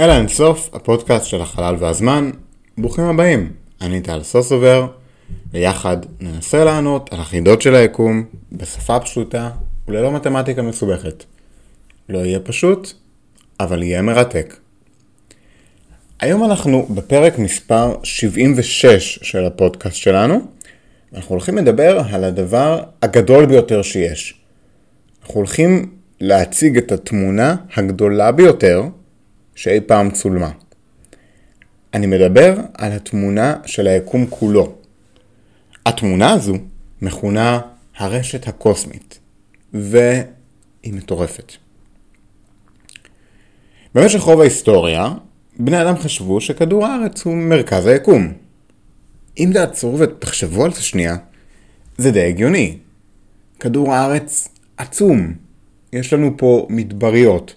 אל האינסוף, הפודקאסט של החלל והזמן. ברוכים הבאים, אני טל סוסובר, ויחד ננסה לענות על החידות של היקום בשפה פשוטה וללא מתמטיקה מסובכת. לא יהיה פשוט, אבל יהיה מרתק. היום אנחנו בפרק מספר 76 של הפודקאסט שלנו. אנחנו הולכים לדבר על הדבר הגדול ביותר שיש. אנחנו הולכים להציג את התמונה הגדולה ביותר שאי פעם צולמה. אני מדבר על התמונה של היקום כולו. התמונה הזו מכונה הרשת הקוסמית, והיא מטורפת. במשך רוב ההיסטוריה, בני אדם חשבו שכדור הארץ הוא מרכז היקום. אם תעצרו ותחשבו על זה שנייה, זה די הגיוני. כדור הארץ עצום. יש לנו פה מדבריות,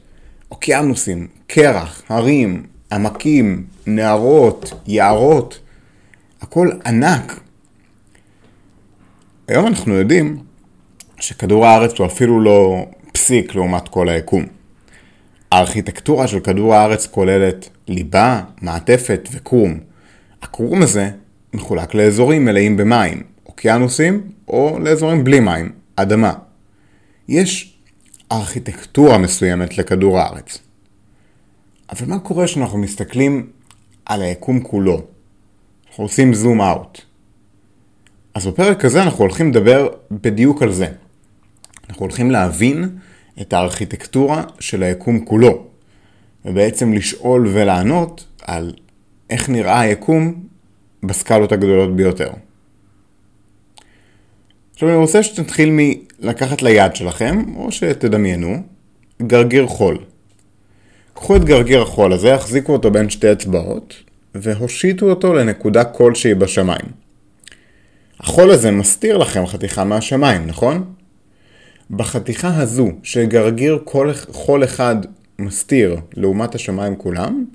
אוקיינוסים, קרח, הרים, עמקים, נהרות, יערות, הכל ענק. היום אנחנו יודעים שכדור הארץ הוא אפילו לא פסיק לעומת כל היקום. הארכיטקטורה של כדור הארץ כוללת ליבה, מעטפת וקרום. הקרום הזה מחולק לאזורים מלאים במים, אוקיינוסים, או לאזורים בלי מים, אדמה. יש ארכיטקטורה מסוימת לכדור הארץ. אבל מה קורה כשאנחנו מסתכלים על היקום כולו? אנחנו עושים זום אאוט. אז בפרק הזה אנחנו הולכים לדבר בדיוק על זה. אנחנו הולכים להבין את הארכיטקטורה של היקום כולו, ובעצם לשאול ולענות על איך נראה היקום בסקלות הגדולות ביותר. עכשיו אני רוצה שתתחיל מלקחת ליד שלכם, או שתדמיינו, גרגיר חול. קחו את גרגיר החול הזה, החזיקו אותו בין שתי אצבעות, והושיטו אותו לנקודה כלשהי בשמיים. החול הזה מסתיר לכם חתיכה מהשמיים, נכון? בחתיכה הזו, שגרגיר חול אחד מסתיר לעומת השמיים כולם,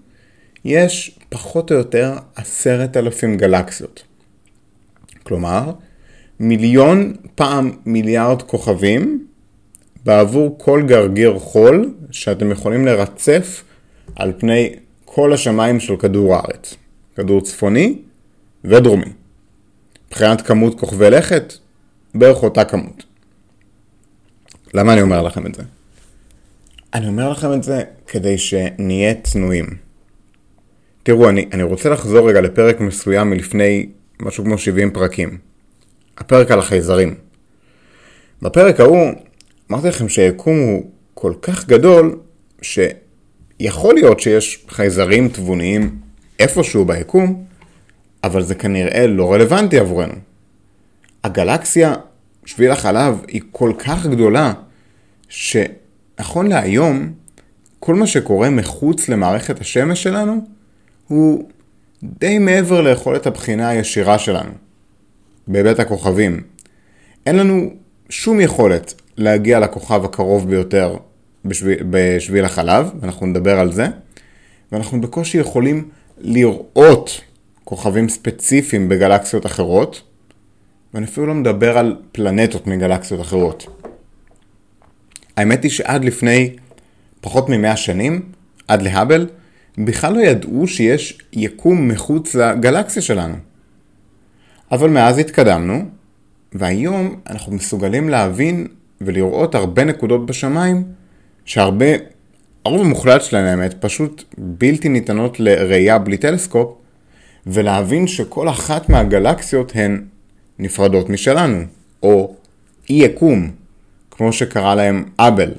יש פחות או יותר עשרת אלפים גלקסיות. כלומר, מיליון פעם מיליארד כוכבים בעבור כל גרגיר חול שאתם יכולים לרצף על פני כל השמיים של כדור הארץ. כדור צפוני ודרומי. מבחינת כמות כוכבי לכת, בערך אותה כמות. למה אני אומר לכם את זה? אני אומר לכם את זה כדי שנהיה צנועים. תראו, אני, אני רוצה לחזור רגע לפרק מסוים מלפני משהו כמו 70 פרקים. הפרק על החייזרים. בפרק ההוא אמרתי לכם שהיקום הוא כל כך גדול, שיכול להיות שיש חייזרים תבוניים איפשהו ביקום, אבל זה כנראה לא רלוונטי עבורנו. הגלקסיה, שביל החלב, היא כל כך גדולה, שנכון להיום, כל מה שקורה מחוץ למערכת השמש שלנו, הוא די מעבר ליכולת הבחינה הישירה שלנו, בהיבט הכוכבים. אין לנו שום יכולת להגיע לכוכב הקרוב ביותר בשביל, בשביל החלב, ואנחנו נדבר על זה, ואנחנו בקושי יכולים לראות כוכבים ספציפיים בגלקסיות אחרות, ואני אפילו לא מדבר על פלנטות מגלקסיות אחרות. האמת היא שעד לפני פחות ממאה שנים, עד להאבל, בכלל לא ידעו שיש יקום מחוץ לגלקסיה שלנו. אבל מאז התקדמנו, והיום אנחנו מסוגלים להבין ולראות הרבה נקודות בשמיים שהרבה, הרוב המוחלט שלהן האמת, פשוט בלתי ניתנות לראייה בלי טלסקופ, ולהבין שכל אחת מהגלקסיות הן נפרדות משלנו, או אי יקום, כמו שקרא להם אבל.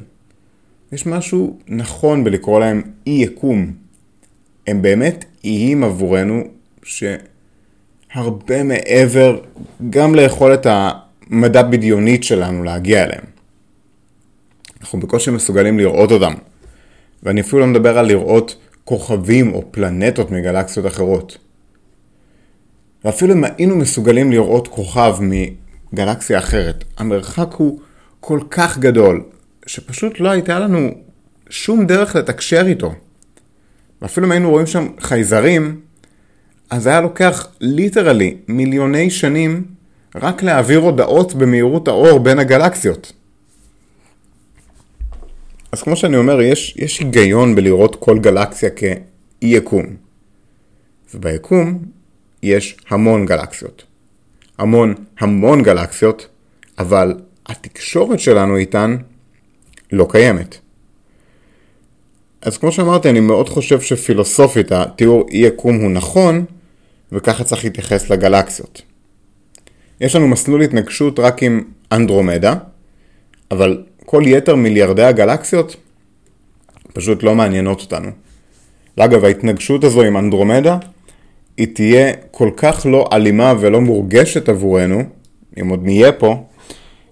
יש משהו נכון בלקרוא להם אי יקום. הם באמת איים עבורנו שהרבה מעבר גם ליכולת המדע בדיונית שלנו להגיע אליהם. אנחנו בקושי מסוגלים לראות אותם. ואני אפילו לא מדבר על לראות כוכבים או פלנטות מגלקסיות אחרות. ואפילו אם היינו מסוגלים לראות כוכב מגלקסיה אחרת, המרחק הוא כל כך גדול, שפשוט לא הייתה לנו שום דרך לתקשר איתו. ואפילו אם היינו רואים שם חייזרים, אז היה לוקח ליטרלי מיליוני שנים רק להעביר הודעות במהירות האור בין הגלקסיות. אז כמו שאני אומר, יש, יש היגיון בלראות כל גלקסיה יקום. וביקום יש המון גלקסיות. המון המון גלקסיות, אבל התקשורת שלנו איתן לא קיימת. אז כמו שאמרתי, אני מאוד חושב שפילוסופית התיאור אי יקום הוא נכון, וככה צריך להתייחס לגלקסיות. יש לנו מסלול התנגשות רק עם אנדרומדה, אבל כל יתר מיליארדי הגלקסיות פשוט לא מעניינות אותנו. ואגב, ההתנגשות הזו עם אנדרומדה, היא תהיה כל כך לא אלימה ולא מורגשת עבורנו, אם עוד נהיה פה,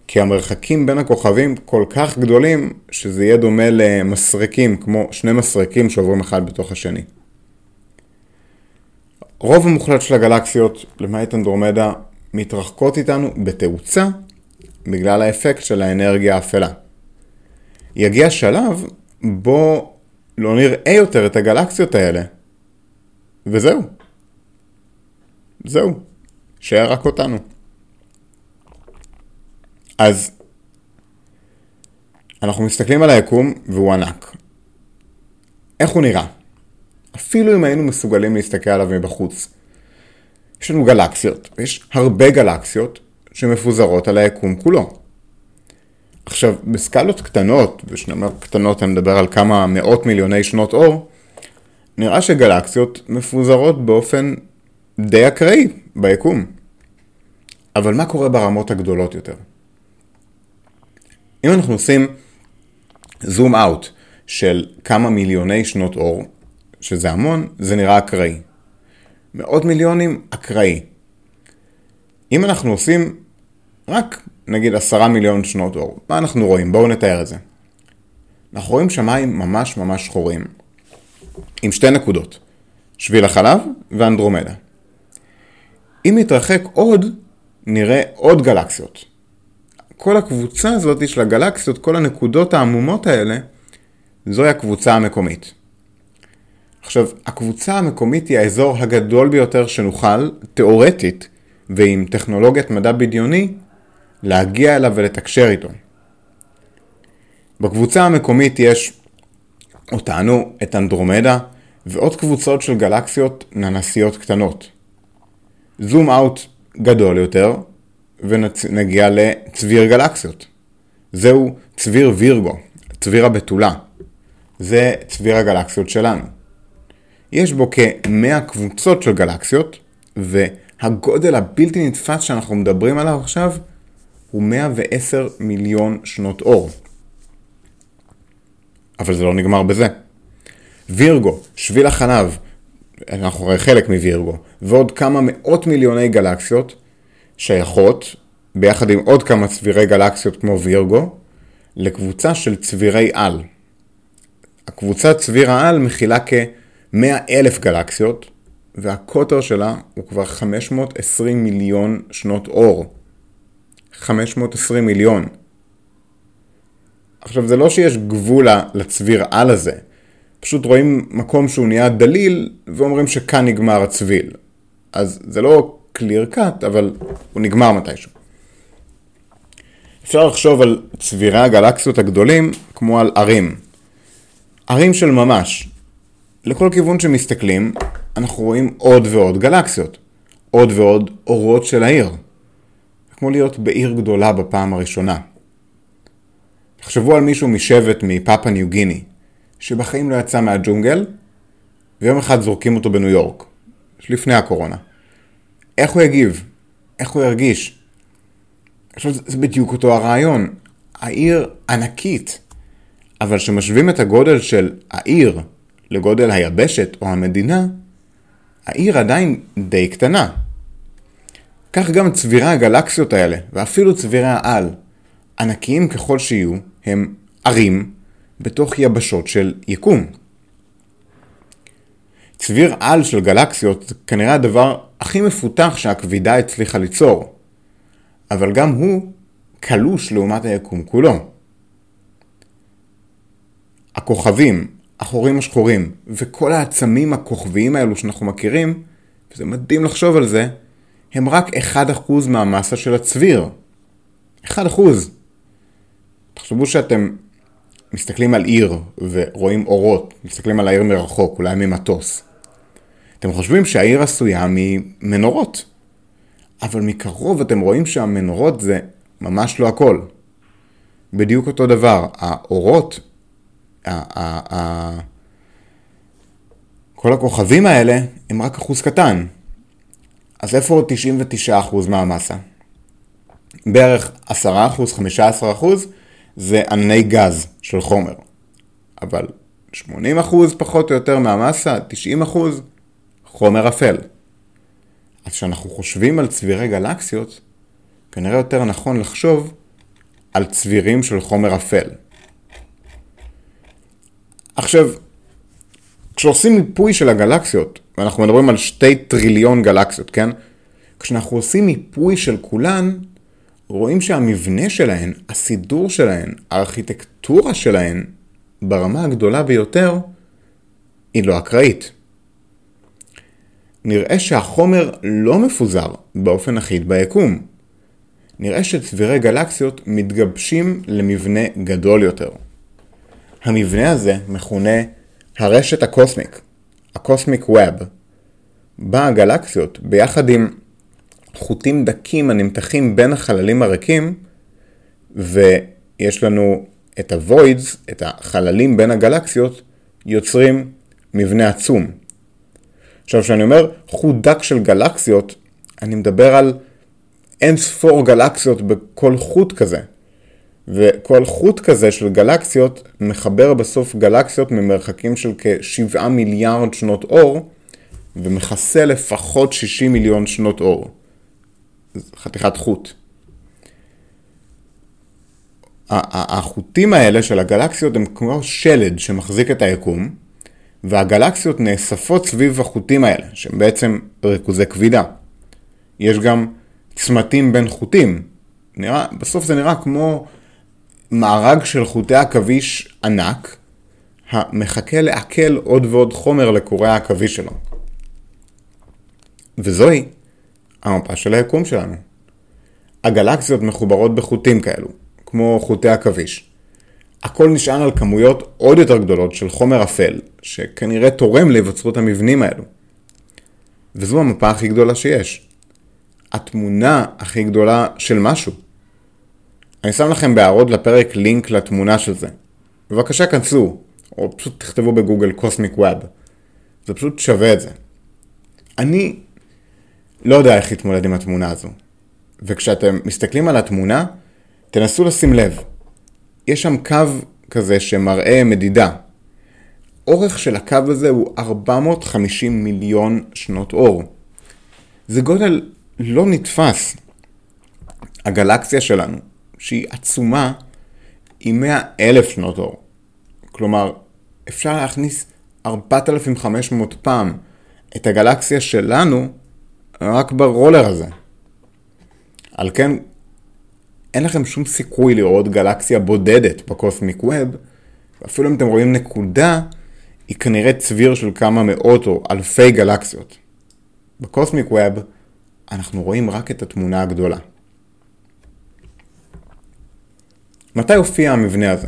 כי המרחקים בין הכוכבים כל כך גדולים, שזה יהיה דומה למסרקים, כמו שני מסרקים שעוברים אחד בתוך השני. רוב המוחלט של הגלקסיות, למעט אנדרומדה, מתרחקות איתנו בתאוצה בגלל האפקט של האנרגיה האפלה. יגיע שלב בו לא נראה יותר את הגלקסיות האלה. וזהו. זהו. שיהיה רק אותנו. אז אנחנו מסתכלים על היקום והוא ענק. איך הוא נראה? אפילו אם היינו מסוגלים להסתכל עליו מבחוץ. יש לנו גלקסיות, ויש הרבה גלקסיות שמפוזרות על היקום כולו. עכשיו, בסקלות קטנות, וכשאני אומר קטנות אני מדבר על כמה מאות מיליוני שנות אור, נראה שגלקסיות מפוזרות באופן די אקראי ביקום. אבל מה קורה ברמות הגדולות יותר? אם אנחנו עושים זום אאוט של כמה מיליוני שנות אור, שזה המון, זה נראה אקראי. מאות מיליונים, אקראי. אם אנחנו עושים רק נגיד עשרה מיליון שנות אור, מה אנחנו רואים? בואו נתאר את זה. אנחנו רואים שמיים ממש ממש שחורים, עם שתי נקודות, שביל החלב ואנדרומדה. אם נתרחק עוד, נראה עוד גלקסיות. כל הקבוצה הזאת של הגלקסיות, כל הנקודות העמומות האלה, זוהי הקבוצה המקומית. עכשיו, הקבוצה המקומית היא האזור הגדול ביותר שנוכל, תאורטית, ועם טכנולוגיית מדע בדיוני, להגיע אליו ולתקשר איתו. בקבוצה המקומית יש אותנו, את אנדרומדה, ועוד קבוצות של גלקסיות ננסיות קטנות. זום אאוט גדול יותר, ונגיע לצביר גלקסיות. זהו צביר וירגו, צביר הבתולה. זה צביר הגלקסיות שלנו. יש בו כמאה קבוצות של גלקסיות, והגודל הבלתי נתפס שאנחנו מדברים עליו עכשיו הוא 110 מיליון שנות אור. אבל זה לא נגמר בזה. וירגו, שביל החלב, אנחנו הרי חלק מווירגו, ועוד כמה מאות מיליוני גלקסיות שייכות, ביחד עם עוד כמה צבירי גלקסיות כמו וירגו, לקבוצה של צבירי על. הקבוצה צביר העל מכילה כ-100 אלף גלקסיות, והקוטר שלה הוא כבר 520 מיליון שנות אור. 520 מיליון. עכשיו זה לא שיש גבול לצביר על הזה, פשוט רואים מקום שהוא נהיה דליל ואומרים שכאן נגמר הצביל. אז זה לא clear cut, אבל הוא נגמר מתישהו. אפשר לחשוב על צבירי הגלקסיות הגדולים כמו על ערים. ערים של ממש. לכל כיוון שמסתכלים, אנחנו רואים עוד ועוד גלקסיות. עוד ועוד אורות של העיר. כמו להיות בעיר גדולה בפעם הראשונה. תחשבו על מישהו משבט מפאפה ניו גיני, שבחיים לא יצא מהג'ונגל, ויום אחד זורקים אותו בניו יורק, לפני הקורונה. איך הוא יגיב? איך הוא ירגיש? עכשיו זה בדיוק אותו הרעיון. העיר ענקית, אבל כשמשווים את הגודל של העיר לגודל היבשת או המדינה, העיר עדיין די קטנה. כך גם צבירי הגלקסיות האלה, ואפילו צבירי העל, ענקיים ככל שיהיו, הם ערים בתוך יבשות של יקום. צביר על של גלקסיות זה כנראה הדבר הכי מפותח שהכבידה הצליחה ליצור, אבל גם הוא קלוש לעומת היקום כולו. הכוכבים, החורים השחורים, וכל העצמים הכוכביים האלו שאנחנו מכירים, וזה מדהים לחשוב על זה, הם רק 1% מהמסה של הצביר. 1%. תחשבו שאתם מסתכלים על עיר ורואים אורות, מסתכלים על העיר מרחוק, אולי ממטוס. אתם חושבים שהעיר עשויה ממנורות, אבל מקרוב אתם רואים שהמנורות זה ממש לא הכל. בדיוק אותו דבר, האורות, כל הכוכבים האלה הם רק אחוז קטן. אז איפה 99% מהמסה? בערך 10%, 15% זה ענני גז של חומר. אבל 80% פחות או יותר מהמסה, 90% חומר אפל. אז כשאנחנו חושבים על צבירי גלקסיות, כנראה יותר נכון לחשוב על צבירים של חומר אפל. עכשיו, כשעושים מיפוי של הגלקסיות, ואנחנו מדברים על שתי טריליון גלקסיות, כן? כשאנחנו עושים מיפוי של כולן, רואים שהמבנה שלהן, הסידור שלהן, הארכיטקטורה שלהן, ברמה הגדולה ביותר, היא לא אקראית. נראה שהחומר לא מפוזר באופן אחיד ביקום. נראה שצבירי גלקסיות מתגבשים למבנה גדול יותר. המבנה הזה מכונה הרשת הקוסמיק, הקוסמיק ווב, בה הגלקסיות, ביחד עם חוטים דקים הנמתחים בין החללים הריקים, ויש לנו את הווידס, את החללים בין הגלקסיות, יוצרים מבנה עצום. עכשיו, כשאני אומר חוט דק של גלקסיות, אני מדבר על אין ספור גלקסיות בכל חוט כזה. וכל חוט כזה של גלקסיות מחבר בסוף גלקסיות ממרחקים של כ-7 מיליארד שנות אור, ומכסה לפחות 60 מיליון שנות אור. חתיכת חוט. החוטים האלה של הגלקסיות הם כמו שלד שמחזיק את היקום, והגלקסיות נאספות סביב החוטים האלה, שהם בעצם ריכוזי כבידה. יש גם צמתים בין חוטים. נראה, בסוף זה נראה כמו מארג של חוטי עכביש ענק, המחכה לעכל עוד ועוד חומר לקורי העכביש שלו. וזוהי המפה של היקום שלנו. הגלקסיות מחוברות בחוטים כאלו, כמו חוטי עכביש. הכל נשען על כמויות עוד יותר גדולות של חומר אפל, שכנראה תורם להיווצרות המבנים האלו. וזו המפה הכי גדולה שיש. התמונה הכי גדולה של משהו. אני שם לכם בהערות לפרק לינק לתמונה של זה. בבקשה כנסו, או פשוט תכתבו בגוגל קוסמיק ווב. זה פשוט שווה את זה. אני לא יודע איך להתמודד עם התמונה הזו. וכשאתם מסתכלים על התמונה, תנסו לשים לב. יש שם קו כזה שמראה מדידה. אורך של הקו הזה הוא 450 מיליון שנות אור. זה גודל לא נתפס. הגלקסיה שלנו, שהיא עצומה, היא 100 אלף שנות אור. כלומר, אפשר להכניס 4,500 פעם את הגלקסיה שלנו רק ברולר הזה. על כן, אין לכם שום סיכוי לראות גלקסיה בודדת בקוסמיק ווב, ואפילו אם אתם רואים נקודה, היא כנראה צביר של כמה מאות או אלפי גלקסיות. בקוסמיק ווב אנחנו רואים רק את התמונה הגדולה. מתי הופיע המבנה הזה?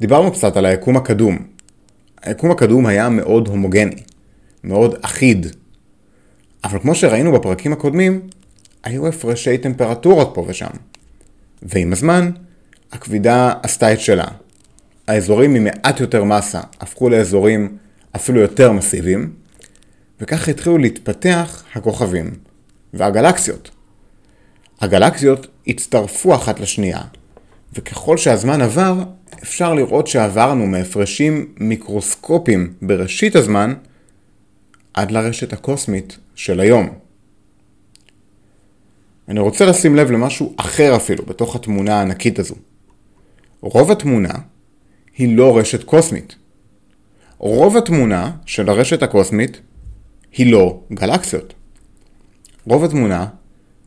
דיברנו קצת על היקום הקדום. היקום הקדום היה מאוד הומוגני, מאוד אחיד. אבל כמו שראינו בפרקים הקודמים, היו הפרשי טמפרטורות פה ושם. ועם הזמן, הכבידה עשתה את שלה. האזורים עם מעט יותר מסה הפכו לאזורים אפילו יותר מסיביים, וכך התחילו להתפתח הכוכבים והגלקסיות. הגלקסיות הצטרפו אחת לשנייה, וככל שהזמן עבר, אפשר לראות שעברנו מהפרשים מיקרוסקופיים בראשית הזמן עד לרשת הקוסמית של היום. אני רוצה לשים לב למשהו אחר אפילו בתוך התמונה הענקית הזו. רוב התמונה היא לא רשת קוסמית. רוב התמונה של הרשת הקוסמית היא לא גלקסיות. רוב התמונה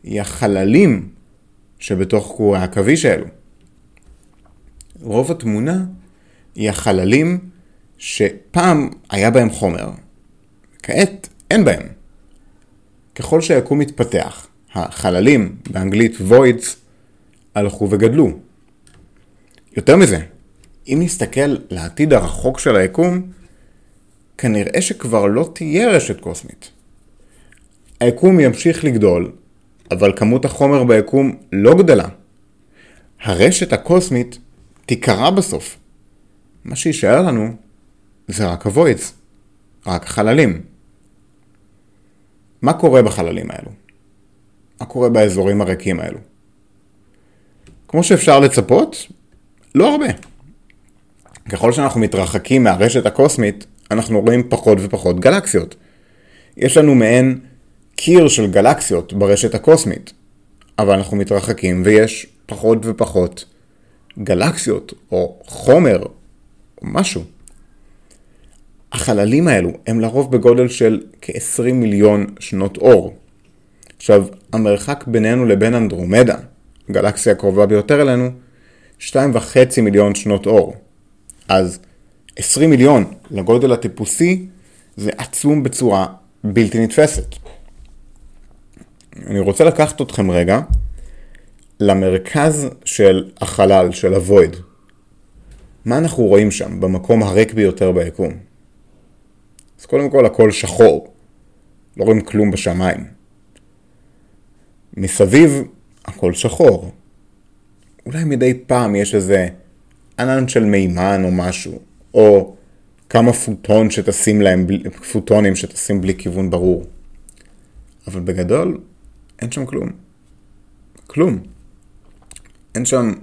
היא החללים שבתוך קורי העכביש האלו. רוב התמונה היא החללים שפעם היה בהם חומר, כעת אין בהם. ככל שהיקום מתפתח, החללים, באנגלית voids, הלכו וגדלו. יותר מזה, אם נסתכל לעתיד הרחוק של היקום, כנראה שכבר לא תהיה רשת קוסמית. היקום ימשיך לגדול, אבל כמות החומר ביקום לא גדלה. הרשת הקוסמית תיקרע בסוף. מה שישאר לנו זה רק הווידס, רק החללים. מה קורה בחללים האלו? מה קורה באזורים הריקים האלו? כמו שאפשר לצפות, לא הרבה. ככל שאנחנו מתרחקים מהרשת הקוסמית, אנחנו רואים פחות ופחות גלקסיות. יש לנו מעין קיר של גלקסיות ברשת הקוסמית, אבל אנחנו מתרחקים ויש פחות ופחות גלקסיות או חומר או משהו. החללים האלו הם לרוב בגודל של כ-20 מיליון שנות אור. עכשיו, המרחק בינינו לבין אנדרומדה, הגלקסיה הקרובה ביותר אלינו, 2.5 מיליון שנות אור. אז 20 מיליון לגודל הטיפוסי זה עצום בצורה בלתי נתפסת. אני רוצה לקחת אתכם רגע למרכז של החלל, של הוויד. מה אנחנו רואים שם, במקום הריק ביותר ביקום? אז קודם כל הכל שחור, לא רואים כלום בשמיים. מסביב הכל שחור. אולי מדי פעם יש איזה ענן של מימן או משהו, או כמה פוטון שטסים להם, פוטונים שטסים בלי כיוון ברור. אבל בגדול, אין שם כלום. כלום. אין שם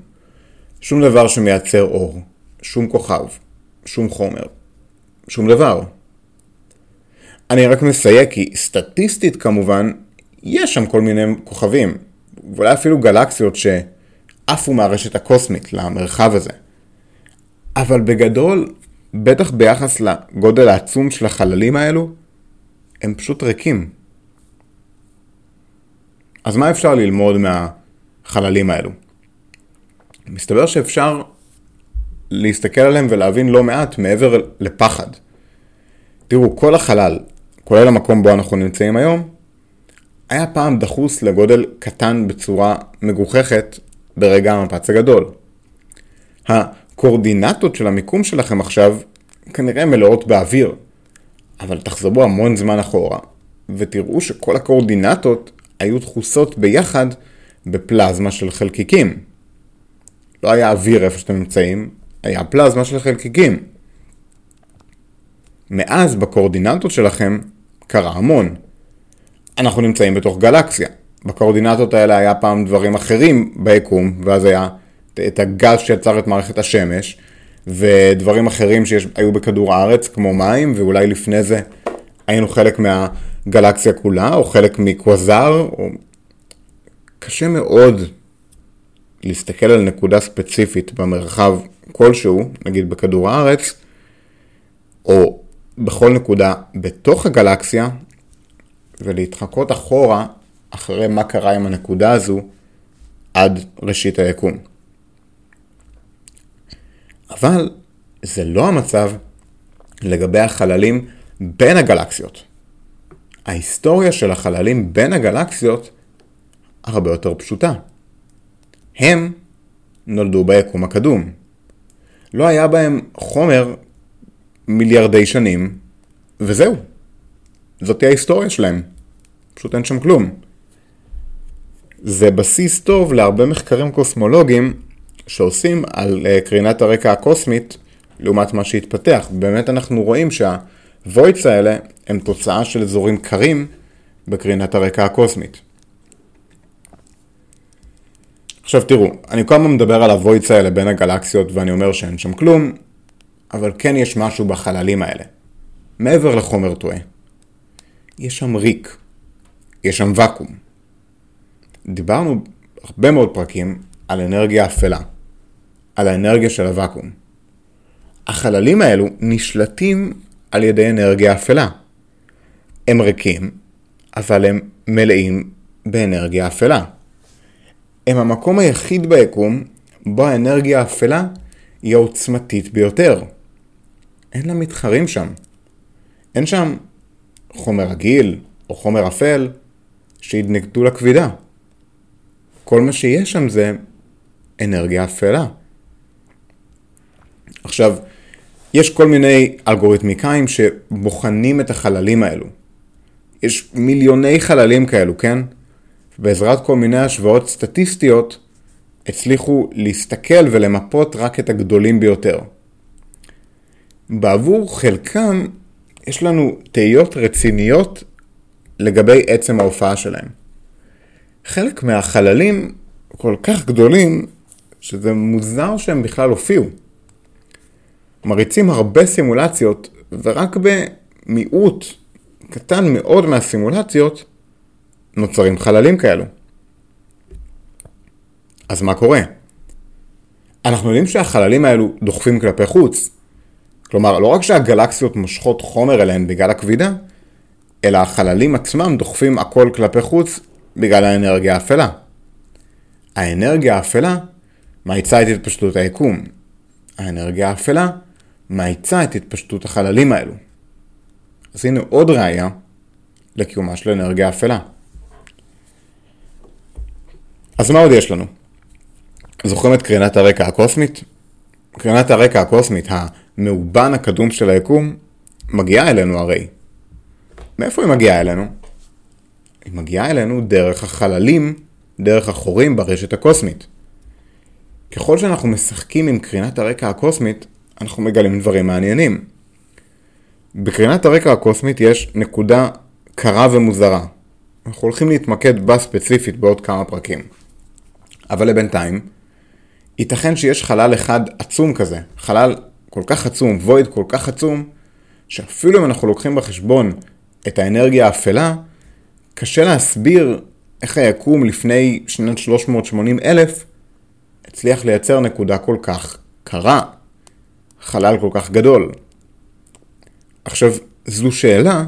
שום דבר שמייצר אור, שום כוכב, שום חומר, שום דבר. אני רק מסייג כי סטטיסטית כמובן, יש שם כל מיני כוכבים, ואולי אפילו גלקסיות שעפו מהרשת הקוסמית למרחב הזה. אבל בגדול, בטח ביחס לגודל העצום של החללים האלו, הם פשוט ריקים. אז מה אפשר ללמוד מהחללים האלו? מסתבר שאפשר להסתכל עליהם ולהבין לא מעט מעבר לפחד. תראו, כל החלל, כולל המקום בו אנחנו נמצאים היום, היה פעם דחוס לגודל קטן בצורה מגוחכת ברגע המפץ הגדול. הקורדינטות של המיקום שלכם עכשיו כנראה מלאות באוויר, אבל תחזרו המון זמן אחורה, ותראו שכל הקורדינטות היו דחוסות ביחד בפלזמה של חלקיקים. לא היה אוויר איפה שאתם נמצאים, היה פלזמה של חלקיקים. מאז בקורדינטות שלכם קרה המון. אנחנו נמצאים בתוך גלקסיה. בקורדינטות האלה היה פעם דברים אחרים ביקום, ואז היה את הגז שיצר את מערכת השמש, ודברים אחרים שהיו בכדור הארץ, כמו מים, ואולי לפני זה היינו חלק מהגלקסיה כולה, או חלק מקווזר, או... קשה מאוד להסתכל על נקודה ספציפית במרחב כלשהו, נגיד בכדור הארץ, או בכל נקודה בתוך הגלקסיה, ולהתחקות אחורה אחרי מה קרה עם הנקודה הזו עד ראשית היקום. אבל זה לא המצב לגבי החללים בין הגלקסיות. ההיסטוריה של החללים בין הגלקסיות הרבה יותר פשוטה. הם נולדו ביקום הקדום. לא היה בהם חומר מיליארדי שנים, וזהו. זאתי ההיסטוריה שלהם. פשוט אין שם כלום. זה בסיס טוב להרבה מחקרים קוסמולוגיים שעושים על uh, קרינת הרקע הקוסמית לעומת מה שהתפתח. באמת אנחנו רואים שהווידס האלה הם תוצאה של אזורים קרים בקרינת הרקע הקוסמית. עכשיו תראו, אני כל הזמן מדבר על הווידס האלה בין הגלקסיות ואני אומר שאין שם כלום, אבל כן יש משהו בחללים האלה. מעבר לחומר טועה. יש שם ריק. יש שם ואקום. דיברנו הרבה מאוד פרקים על אנרגיה אפלה. על האנרגיה של הוואקום. החללים האלו נשלטים על ידי אנרגיה אפלה. הם ריקים, אבל הם מלאים באנרגיה אפלה. הם המקום היחיד ביקום בו האנרגיה האפלה היא העוצמתית ביותר. אין לה מתחרים שם. אין שם חומר רגיל או חומר אפל שהתנגדו לכבידה. כל מה שיש שם זה אנרגיה אפלה. עכשיו, יש כל מיני אלגוריתמיקאים שבוחנים את החללים האלו. יש מיליוני חללים כאלו, כן? בעזרת כל מיני השוואות סטטיסטיות, הצליחו להסתכל ולמפות רק את הגדולים ביותר. בעבור חלקם, יש לנו תהיות רציניות לגבי עצם ההופעה שלהם. חלק מהחללים כל כך גדולים, שזה מוזר שהם בכלל הופיעו. מריצים הרבה סימולציות, ורק במיעוט קטן מאוד מהסימולציות נוצרים חללים כאלו. אז מה קורה? אנחנו יודעים שהחללים האלו דוחפים כלפי חוץ. כלומר, לא רק שהגלקסיות מושכות חומר אליהן בגלל הכבידה, אלא החללים עצמם דוחפים הכל כלפי חוץ בגלל האנרגיה האפלה. האנרגיה האפלה מאיצה את התפשטות היקום. האנרגיה האפלה מאיצה את התפשטות החללים האלו. אז הנה עוד ראייה לקיומה של אנרגיה אפלה. אז מה עוד יש לנו? זוכרים את קרינת הרקע הקוסמית? קרינת הרקע הקוסמית, המאובן הקדום של היקום, מגיעה אלינו הרי. מאיפה היא מגיעה אלינו? היא מגיעה אלינו דרך החללים, דרך החורים ברשת הקוסמית. ככל שאנחנו משחקים עם קרינת הרקע הקוסמית, אנחנו מגלים דברים מעניינים. בקרינת הרקע הקוסמית יש נקודה קרה ומוזרה. אנחנו הולכים להתמקד בה ספציפית בעוד כמה פרקים. אבל לבינתיים, ייתכן שיש חלל אחד עצום כזה, חלל כל כך עצום, וויד כל כך עצום, שאפילו אם אנחנו לוקחים בחשבון את האנרגיה האפלה, קשה להסביר איך היקום לפני שנת 380 אלף הצליח לייצר נקודה כל כך קרה, חלל כל כך גדול. עכשיו, זו שאלה,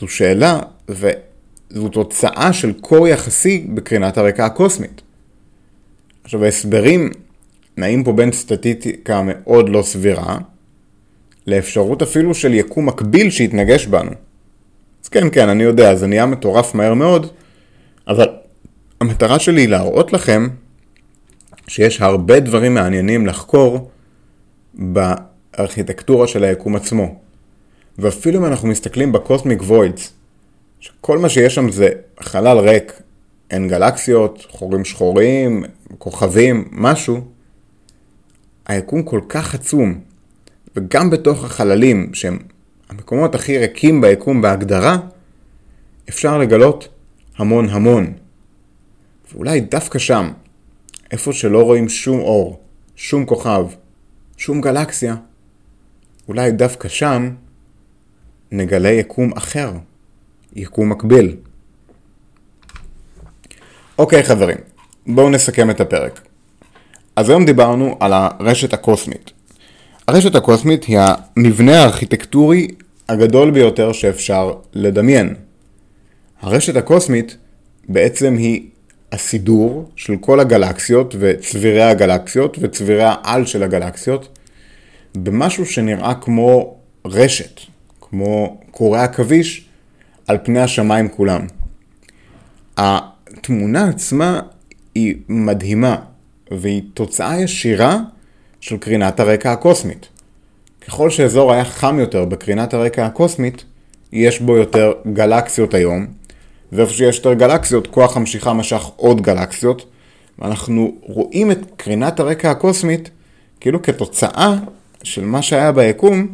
זו שאלה וזו תוצאה של קור יחסי בקרינת הרקע הקוסמית. עכשיו ההסברים נעים פה בין סטטיסטיקה מאוד לא סבירה, לאפשרות אפילו של יקום מקביל שיתנגש בנו. אז כן, כן, אני יודע, זה נהיה מטורף מהר מאוד, אבל המטרה שלי היא להראות לכם שיש הרבה דברים מעניינים לחקור בארכיטקטורה של היקום עצמו. ואפילו אם אנחנו מסתכלים בקוסמיק ווידס, שכל מה שיש שם זה חלל ריק, אין גלקסיות, חורים שחורים, כוכבים, משהו, היקום כל כך עצום, וגם בתוך החללים, שהם המקומות הכי ריקים ביקום בהגדרה, אפשר לגלות המון המון. ואולי דווקא שם, איפה שלא רואים שום אור, שום כוכב, שום גלקסיה, אולי דווקא שם נגלה יקום אחר, יקום מקביל. אוקיי חברים, בואו נסכם את הפרק. אז היום דיברנו על הרשת הקוסמית. הרשת הקוסמית היא המבנה הארכיטקטורי הגדול ביותר שאפשר לדמיין. הרשת הקוסמית בעצם היא הסידור של כל הגלקסיות וצבירי הגלקסיות וצבירי העל של הגלקסיות במשהו שנראה כמו רשת, כמו קורי עכביש על פני השמיים כולם. התמונה עצמה היא מדהימה, והיא תוצאה ישירה של קרינת הרקע הקוסמית. ככל שאזור היה חם יותר בקרינת הרקע הקוסמית, יש בו יותר גלקסיות היום, ואיפה שיש יותר גלקסיות, כוח המשיכה משך עוד גלקסיות, ואנחנו רואים את קרינת הרקע הקוסמית כאילו כתוצאה של מה שהיה ביקום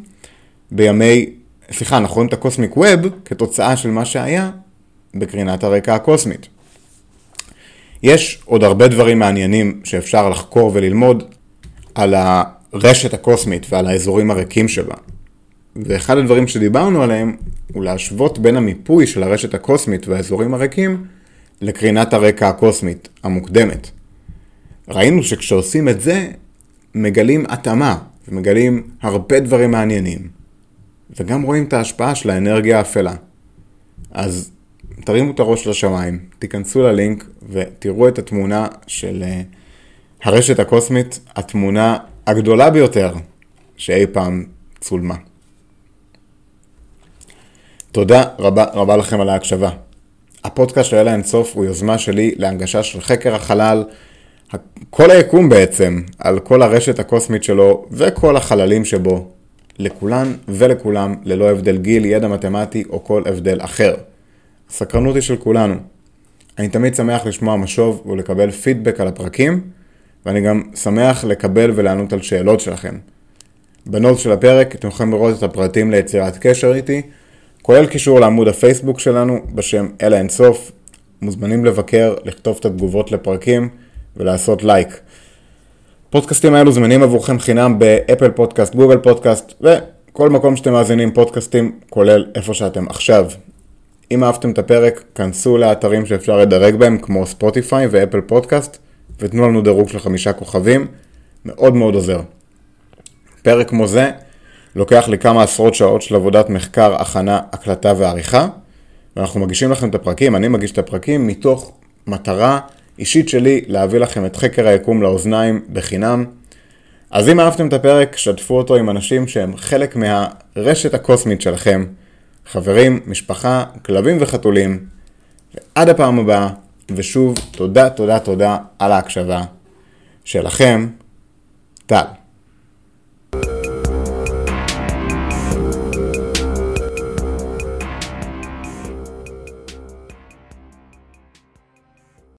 בימי, סליחה, אנחנו רואים את הקוסמיק ווב כתוצאה של מה שהיה בקרינת הרקע הקוסמית. יש עוד הרבה דברים מעניינים שאפשר לחקור וללמוד על הרשת הקוסמית ועל האזורים הריקים שבה. ואחד הדברים שדיברנו עליהם הוא להשוות בין המיפוי של הרשת הקוסמית והאזורים הריקים לקרינת הרקע הקוסמית המוקדמת. ראינו שכשעושים את זה, מגלים התאמה ומגלים הרבה דברים מעניינים. וגם רואים את ההשפעה של האנרגיה האפלה. אז תרימו את הראש לשמיים, תיכנסו ללינק ותראו את התמונה של אה, הרשת הקוסמית, התמונה הגדולה ביותר שאי פעם צולמה. תודה רבה רבה לכם על ההקשבה. הפודקאסט של אלה אינסוף הוא יוזמה שלי להנגשה של חקר החלל, כל היקום בעצם, על כל הרשת הקוסמית שלו וכל החללים שבו, לכולן ולכולם, ללא הבדל גיל, ידע מתמטי או כל הבדל אחר. הסקרנות היא של כולנו. אני תמיד שמח לשמוע משוב ולקבל פידבק על הפרקים, ואני גם שמח לקבל ולענות על שאלות שלכם. ב note של הפרק אתם יכולים לראות את הפרטים ליצירת קשר איתי, כולל קישור לעמוד הפייסבוק שלנו בשם אלה אינסוף. מוזמנים לבקר, לכתוב את התגובות לפרקים ולעשות לייק. פודקאסטים האלו זמינים עבורכם חינם באפל פודקאסט, גוגל פודקאסט וכל מקום שאתם מאזינים פודקאסטים, כולל איפה שאתם עכשיו. אם אהבתם את הפרק, כנסו לאתרים שאפשר לדרג בהם, כמו ספוטיפיי ואפל פודקאסט, ותנו לנו דירוג של חמישה כוכבים, מאוד מאוד עוזר. פרק כמו זה לוקח לי כמה עשרות שעות של עבודת מחקר, הכנה, הקלטה ועריכה, ואנחנו מגישים לכם את הפרקים, אני מגיש את הפרקים מתוך מטרה אישית שלי להביא לכם את חקר היקום לאוזניים בחינם. אז אם אהבתם את הפרק, שתפו אותו עם אנשים שהם חלק מהרשת הקוסמית שלכם. חברים, משפחה, כלבים וחתולים. ועד הפעם הבאה, ושוב, תודה, תודה, תודה על ההקשבה שלכם, טל.